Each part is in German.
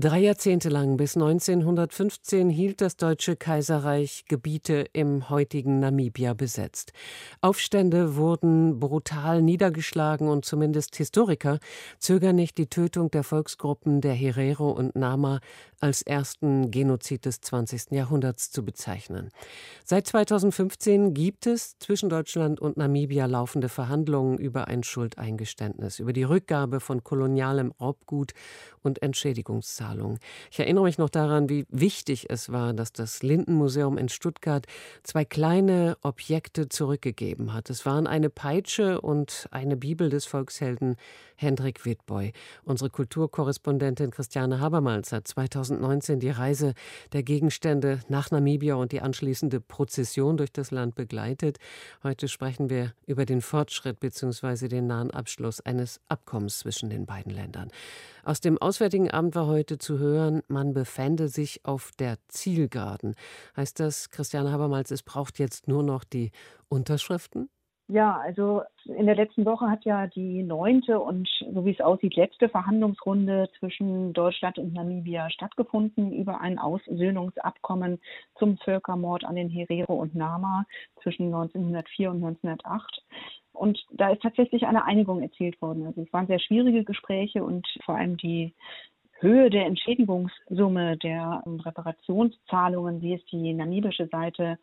Drei Jahrzehnte lang bis 1915 hielt das Deutsche Kaiserreich Gebiete im heutigen Namibia besetzt. Aufstände wurden brutal niedergeschlagen und zumindest Historiker zögern nicht, die Tötung der Volksgruppen der Herero und Nama als ersten Genozid des 20. Jahrhunderts zu bezeichnen. Seit 2015 gibt es zwischen Deutschland und Namibia laufende Verhandlungen über ein Schuldeingeständnis, über die Rückgabe von kolonialem Raubgut und Entschädigungszahlungen. Ich erinnere mich noch daran, wie wichtig es war, dass das Lindenmuseum in Stuttgart zwei kleine Objekte zurückgegeben hat. Es waren eine Peitsche und eine Bibel des Volkshelden Hendrik Wittboy. Unsere Kulturkorrespondentin Christiane Habermals hat 2019 die Reise der Gegenstände nach Namibia und die anschließende Prozession durch das Land begleitet. Heute sprechen wir über den Fortschritt bzw. den nahen Abschluss eines Abkommens zwischen den beiden Ländern. Aus dem Auswärtigen Amt war heute zu hören, man befände sich auf der Zielgeraden. Heißt das, Christiane Habermals, es braucht jetzt nur noch die Unterschriften? Ja, also in der letzten Woche hat ja die neunte und so wie es aussieht, letzte Verhandlungsrunde zwischen Deutschland und Namibia stattgefunden über ein Aussöhnungsabkommen zum Völkermord an den Herero und Nama zwischen 1904 und 1908. Und da ist tatsächlich eine Einigung erzielt worden. Also es waren sehr schwierige Gespräche und vor allem die Höhe der Entschädigungssumme der Reparationszahlungen, wie es die namibische Seite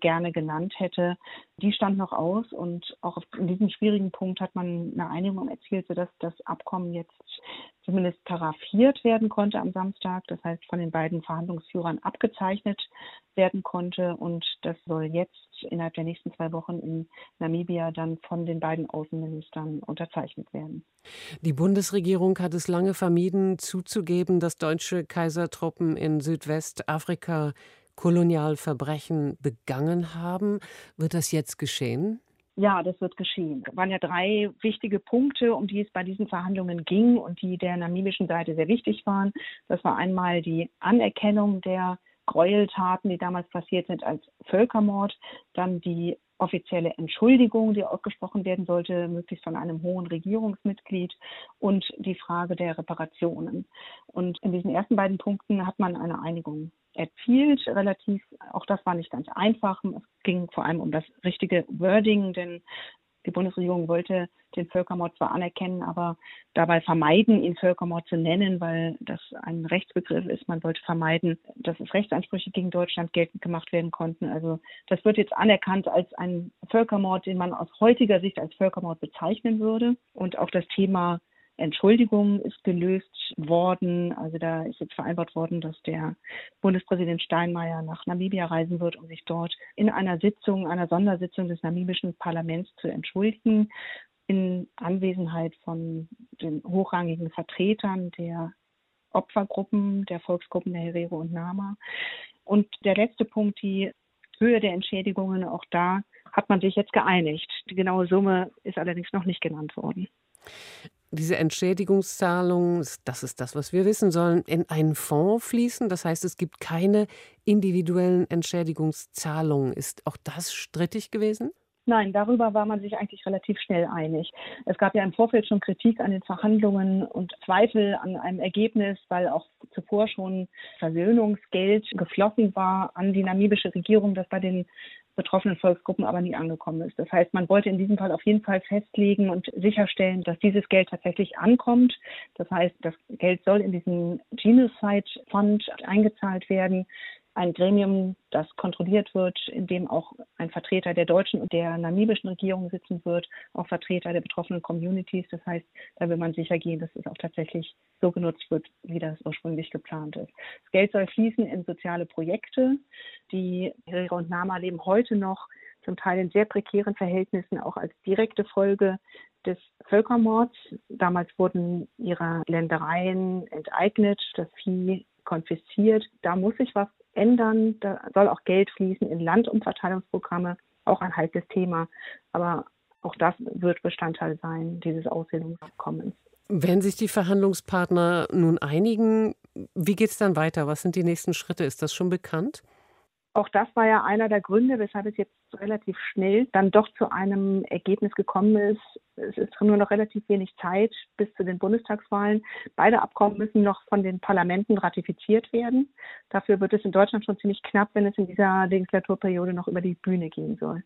gerne genannt hätte, die stand noch aus. Und auch in diesem schwierigen Punkt hat man eine Einigung erzielt, sodass das Abkommen jetzt zumindest paraffiert werden konnte am Samstag, das heißt von den beiden Verhandlungsführern abgezeichnet werden konnte. Und das soll jetzt innerhalb der nächsten zwei Wochen in Namibia dann von den beiden Außenministern unterzeichnet werden. Die Bundesregierung hat es lange vermieden, zuzugeben, dass deutsche Kaisertruppen in Südwestafrika Kolonialverbrechen begangen haben. Wird das jetzt geschehen? Ja, das wird geschehen. Es waren ja drei wichtige Punkte, um die es bei diesen Verhandlungen ging und die der namibischen Seite sehr wichtig waren. Das war einmal die Anerkennung der Gräueltaten, die damals passiert sind, als Völkermord, dann die offizielle Entschuldigung, die ausgesprochen werden sollte, möglichst von einem hohen Regierungsmitglied und die Frage der Reparationen. Und in diesen ersten beiden Punkten hat man eine Einigung erzielt, relativ, auch das war nicht ganz einfach. Es ging vor allem um das richtige Wording, denn die Bundesregierung wollte den Völkermord zwar anerkennen, aber dabei vermeiden, ihn Völkermord zu nennen, weil das ein Rechtsbegriff ist. Man wollte vermeiden, dass es Rechtsansprüche gegen Deutschland geltend gemacht werden konnten. Also das wird jetzt anerkannt als ein Völkermord, den man aus heutiger Sicht als Völkermord bezeichnen würde. Und auch das Thema Entschuldigung ist gelöst worden. Also da ist jetzt vereinbart worden, dass der Bundespräsident Steinmeier nach Namibia reisen wird, um sich dort in einer Sitzung, einer Sondersitzung des namibischen Parlaments zu entschuldigen, in Anwesenheit von den hochrangigen Vertretern der Opfergruppen, der Volksgruppen der Herero und Nama. Und der letzte Punkt, die Höhe der Entschädigungen, auch da hat man sich jetzt geeinigt. Die genaue Summe ist allerdings noch nicht genannt worden diese Entschädigungszahlungen, das ist das, was wir wissen sollen, in einen Fonds fließen. Das heißt, es gibt keine individuellen Entschädigungszahlungen. Ist auch das strittig gewesen? Nein, darüber war man sich eigentlich relativ schnell einig. Es gab ja im Vorfeld schon Kritik an den Verhandlungen und Zweifel an einem Ergebnis, weil auch zuvor schon Versöhnungsgeld geflossen war an die namibische Regierung, das bei den betroffenen Volksgruppen aber nie angekommen ist. Das heißt, man wollte in diesem Fall auf jeden Fall festlegen und sicherstellen, dass dieses Geld tatsächlich ankommt. Das heißt, das Geld soll in diesen Genocide Fund eingezahlt werden ein Gremium, das kontrolliert wird, in dem auch ein Vertreter der deutschen und der namibischen Regierung sitzen wird, auch Vertreter der betroffenen Communities. Das heißt, da will man sicher gehen, dass es auch tatsächlich so genutzt wird, wie das ursprünglich geplant ist. Das Geld soll fließen in soziale Projekte. Die Herero und Nama leben heute noch zum Teil in sehr prekären Verhältnissen, auch als direkte Folge des Völkermords. Damals wurden ihre Ländereien enteignet, das Vieh konfisziert. Da muss sich was ändern. Da soll auch Geld fließen in Landumverteilungsprogramme, auch ein heikles Thema. Aber auch das wird Bestandteil sein dieses Aushebungsabkommens. Wenn sich die Verhandlungspartner nun einigen, wie geht es dann weiter? Was sind die nächsten Schritte? Ist das schon bekannt? Auch das war ja einer der Gründe, weshalb es jetzt relativ schnell dann doch zu einem Ergebnis gekommen ist, Es ist nur noch relativ wenig Zeit bis zu den Bundestagswahlen. Beide Abkommen müssen noch von den Parlamenten ratifiziert werden. Dafür wird es in Deutschland schon ziemlich knapp, wenn es in dieser Legislaturperiode noch über die Bühne gehen soll.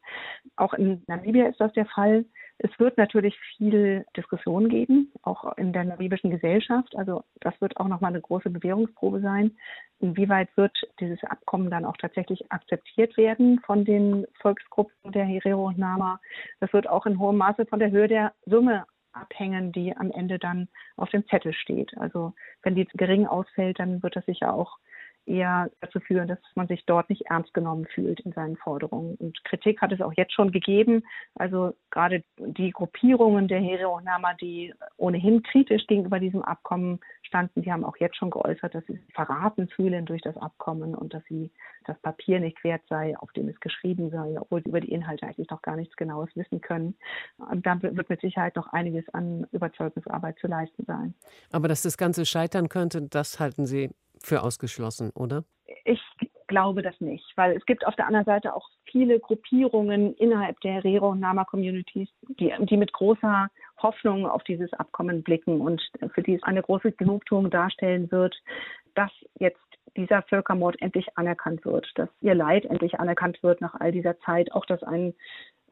Auch in Namibia ist das der Fall. Es wird natürlich viel Diskussion geben, auch in der namibischen Gesellschaft. Also das wird auch nochmal eine große Bewährungsprobe sein. Inwieweit wird dieses Abkommen dann auch tatsächlich akzeptiert werden von den Volksgruppen der Herero und Nama? Das wird auch in hohem Maße von der Höhe der Summe abhängen, die am Ende dann auf dem Zettel steht. Also wenn die gering ausfällt, dann wird das sicher auch eher dazu führen, dass man sich dort nicht ernst genommen fühlt in seinen Forderungen. Und Kritik hat es auch jetzt schon gegeben. Also gerade die Gruppierungen der Hereonama, die ohnehin kritisch gegenüber diesem Abkommen standen, die haben auch jetzt schon geäußert, dass sie sich verraten fühlen durch das Abkommen und dass sie das Papier nicht wert sei, auf dem es geschrieben sei, obwohl sie über die Inhalte eigentlich noch gar nichts Genaues wissen können. Und da wird mit Sicherheit noch einiges an Überzeugungsarbeit zu leisten sein. Aber dass das Ganze scheitern könnte, das halten Sie für ausgeschlossen, oder? Ich glaube das nicht, weil es gibt auf der anderen Seite auch viele Gruppierungen innerhalb der Herero- und Nama-Communities, die, die mit großer Hoffnung auf dieses Abkommen blicken und für die es eine große Genugtuung darstellen wird, dass jetzt dieser Völkermord endlich anerkannt wird, dass ihr Leid endlich anerkannt wird nach all dieser Zeit, auch dass ein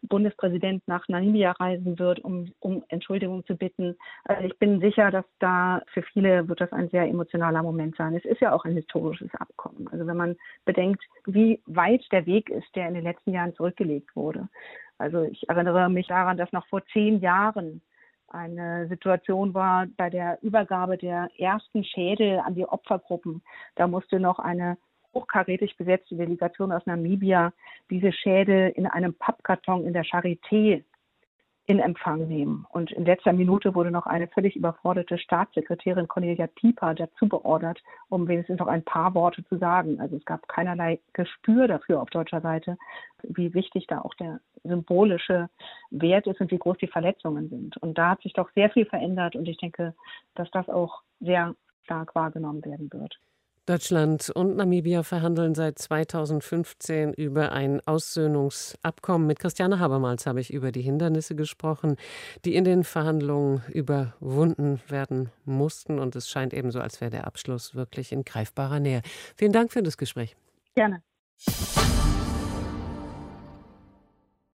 Bundespräsident nach Namibia reisen wird, um, um Entschuldigung zu bitten. Also ich bin sicher, dass da für viele wird das ein sehr emotionaler Moment sein. Es ist ja auch ein historisches Abkommen. Also wenn man bedenkt, wie weit der Weg ist, der in den letzten Jahren zurückgelegt wurde. Also ich erinnere mich daran, dass noch vor zehn Jahren eine Situation war bei der Übergabe der ersten Schädel an die Opfergruppen. Da musste noch eine hochkarätig besetzte Delegation aus Namibia diese Schädel in einem Pappkarton in der Charité in Empfang nehmen. Und in letzter Minute wurde noch eine völlig überforderte Staatssekretärin Cornelia Pieper dazu beordert, um wenigstens noch ein paar Worte zu sagen. Also es gab keinerlei Gespür dafür auf deutscher Seite, wie wichtig da auch der symbolische Wert ist und wie groß die Verletzungen sind. Und da hat sich doch sehr viel verändert und ich denke, dass das auch sehr stark wahrgenommen werden wird. Deutschland und Namibia verhandeln seit 2015 über ein Aussöhnungsabkommen. Mit Christiane Habermals habe ich über die Hindernisse gesprochen, die in den Verhandlungen überwunden werden mussten. Und es scheint ebenso, als wäre der Abschluss wirklich in greifbarer Nähe. Vielen Dank für das Gespräch. Gerne.